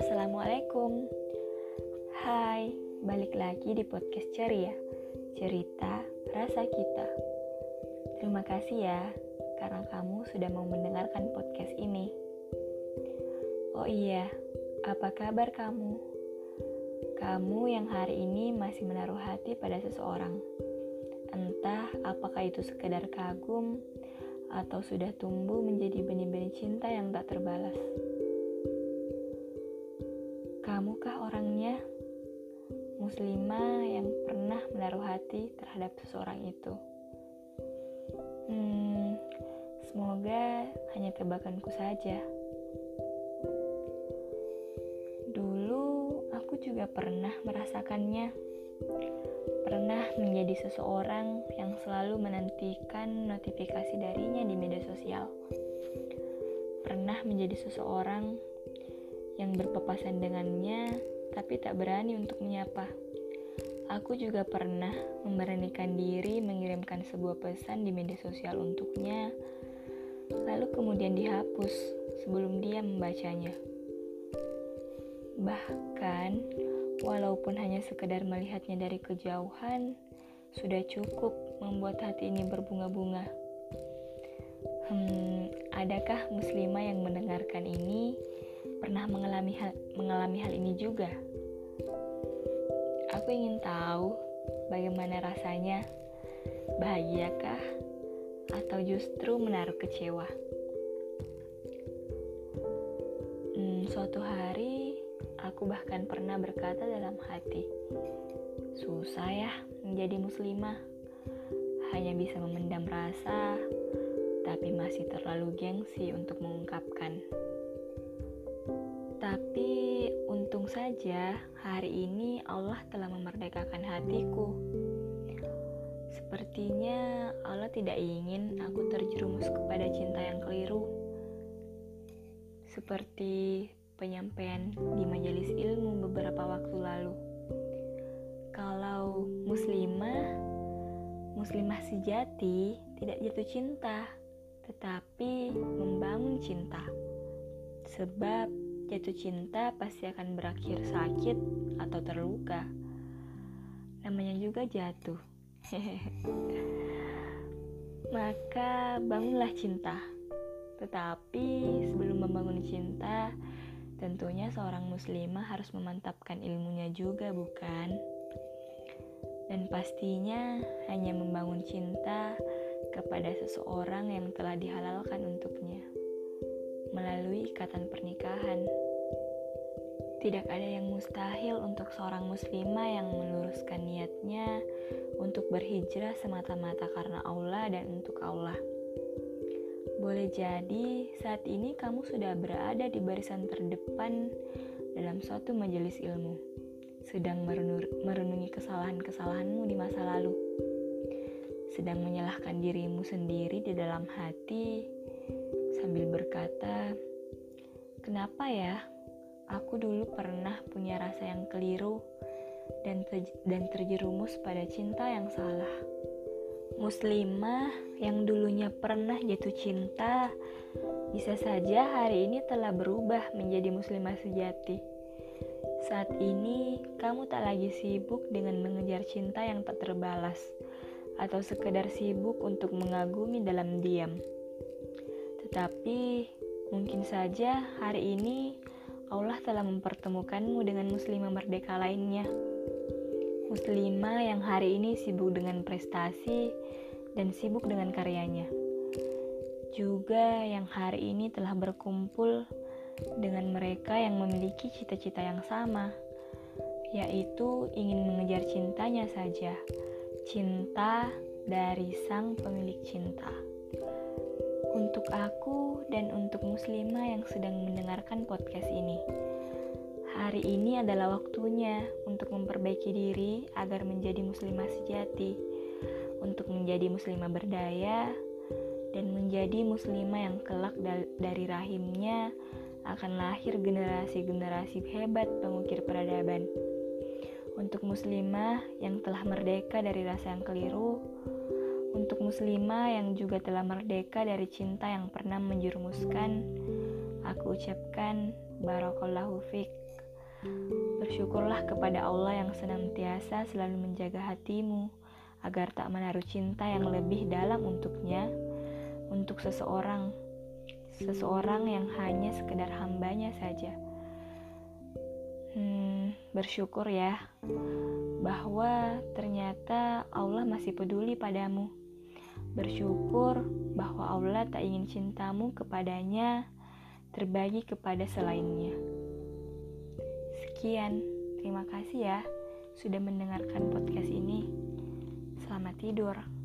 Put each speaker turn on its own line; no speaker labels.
Assalamualaikum. Hai, balik lagi di podcast Ceria Cerita Rasa Kita. Terima kasih ya Karena kamu sudah mau mendengarkan podcast ini. Oh iya, apa kabar kamu? Kamu yang hari ini masih menaruh hati pada seseorang. Entah apakah itu sekedar kagum Atau sudah tumbuh menjadi benih-benih cinta yang tak terbalas Kamukah orangnya? Muslimah yang pernah menaruh hati terhadap seseorang itu. Hmm, semoga hanya tebakanku saja. Dulu aku juga pernah merasakannya. Menjadi seseorang yang selalu menantikan notifikasi darinya di media sosial. Pernah menjadi seseorang yang berpapasan dengannya, tapi tak berani untuk menyapa. Aku juga pernah memberanikan diri mengirimkan sebuah pesan di media sosial untuknya, lalu kemudian dihapus sebelum dia membacanya. Bahkan, walaupun hanya sekedar melihatnya dari kejauhan, sudah cukup membuat hati ini berbunga-bunga. Hmm, adakah muslimah yang mendengarkan ini pernah mengalami hal, mengalami hal ini juga. Aku ingin tahu bagaimana rasanya, bahagiakah atau justru menaruh kecewa. Hmm, suatu hari aku bahkan pernah berkata dalam hati, susah ya menjadi muslimah, hanya bisa memendam rasa, tapi masih terlalu gengsi untuk mengungkapkan. Tapi untung saja hari ini Allah telah memerdekakan hatiku. Sepertinya Allah tidak ingin aku terjerumus kepada cinta yang keliru. Seperti penyampaian di majelis ilmu muslimah, muslimah sejati tidak jatuh cinta, tetapi membangun cinta. Sebab Jatuh cinta pasti akan berakhir sakit atau terluka. Namanya juga jatuh. Maka bangunlah cinta. Tetapi sebelum membangun cinta, tentunya seorang muslimah harus memantapkan ilmunya juga, bukan? Dan pastinya hanya membangun cinta kepada seseorang yang telah dihalalkan untuknya melalui ikatan pernikahan. Tidak ada yang mustahil untuk seorang muslimah yang meluruskan niatnya untuk berhijrah semata-mata karena Allah dan untuk Allah. Boleh jadi saat ini kamu sudah berada di barisan terdepan dalam suatu majelis ilmu, sedang merenungi kesalahan-kesalahanmu di masa lalu, sedang menyalahkan dirimu sendiri di dalam hati sambil berkata, "Kenapa ya? Aku dulu pernah punya rasa yang keliru dan ter dan terjerumus pada cinta yang salah." Muslimah yang dulunya pernah jatuh cinta, bisa saja hari ini telah berubah menjadi muslimah sejati. Saat ini, kamu tak lagi sibuk dengan mengejar cinta yang tak terbalas, atau sekedar sibuk untuk mengagumi dalam diam. Tetapi mungkin saja hari ini Allah telah mempertemukanmu dengan muslimah merdeka lainnya. Muslimah yang hari ini sibuk dengan prestasi dan sibuk dengan karyanya. Juga yang hari ini telah berkumpul dengan mereka yang memiliki cita-cita yang sama, yaitu ingin mengejar cintanya saja. Cinta dari sang pemilik cinta. Untuk aku dan untuk muslimah yang sedang mendengarkan podcast ini. Hari ini adalah waktunya untuk memperbaiki diri agar menjadi muslimah sejati, untuk menjadi muslimah berdaya, dan menjadi muslimah yang kelak dari rahimnya akan lahir generasi-generasi hebat pengukir peradaban. Untuk muslimah yang telah merdeka dari rasa yang keliru, Untuk muslimah yang juga telah merdeka dari cinta yang pernah menjerumuskan, aku ucapkan Barakallahu fiqh. Bersyukurlah kepada Allah yang senantiasa selalu menjaga hatimu agar tak menaruh cinta yang lebih dalam untuknya, untuk seseorang, seseorang yang hanya sekedar hambanya saja. Hmm, bersyukur ya bahwa ternyata Allah masih peduli padamu. Bersyukur bahwa Allah tak ingin cintamu kepadanya terbagi kepada selainnya. Sekian, terima kasih ya sudah mendengarkan podcast ini. Selamat tidur.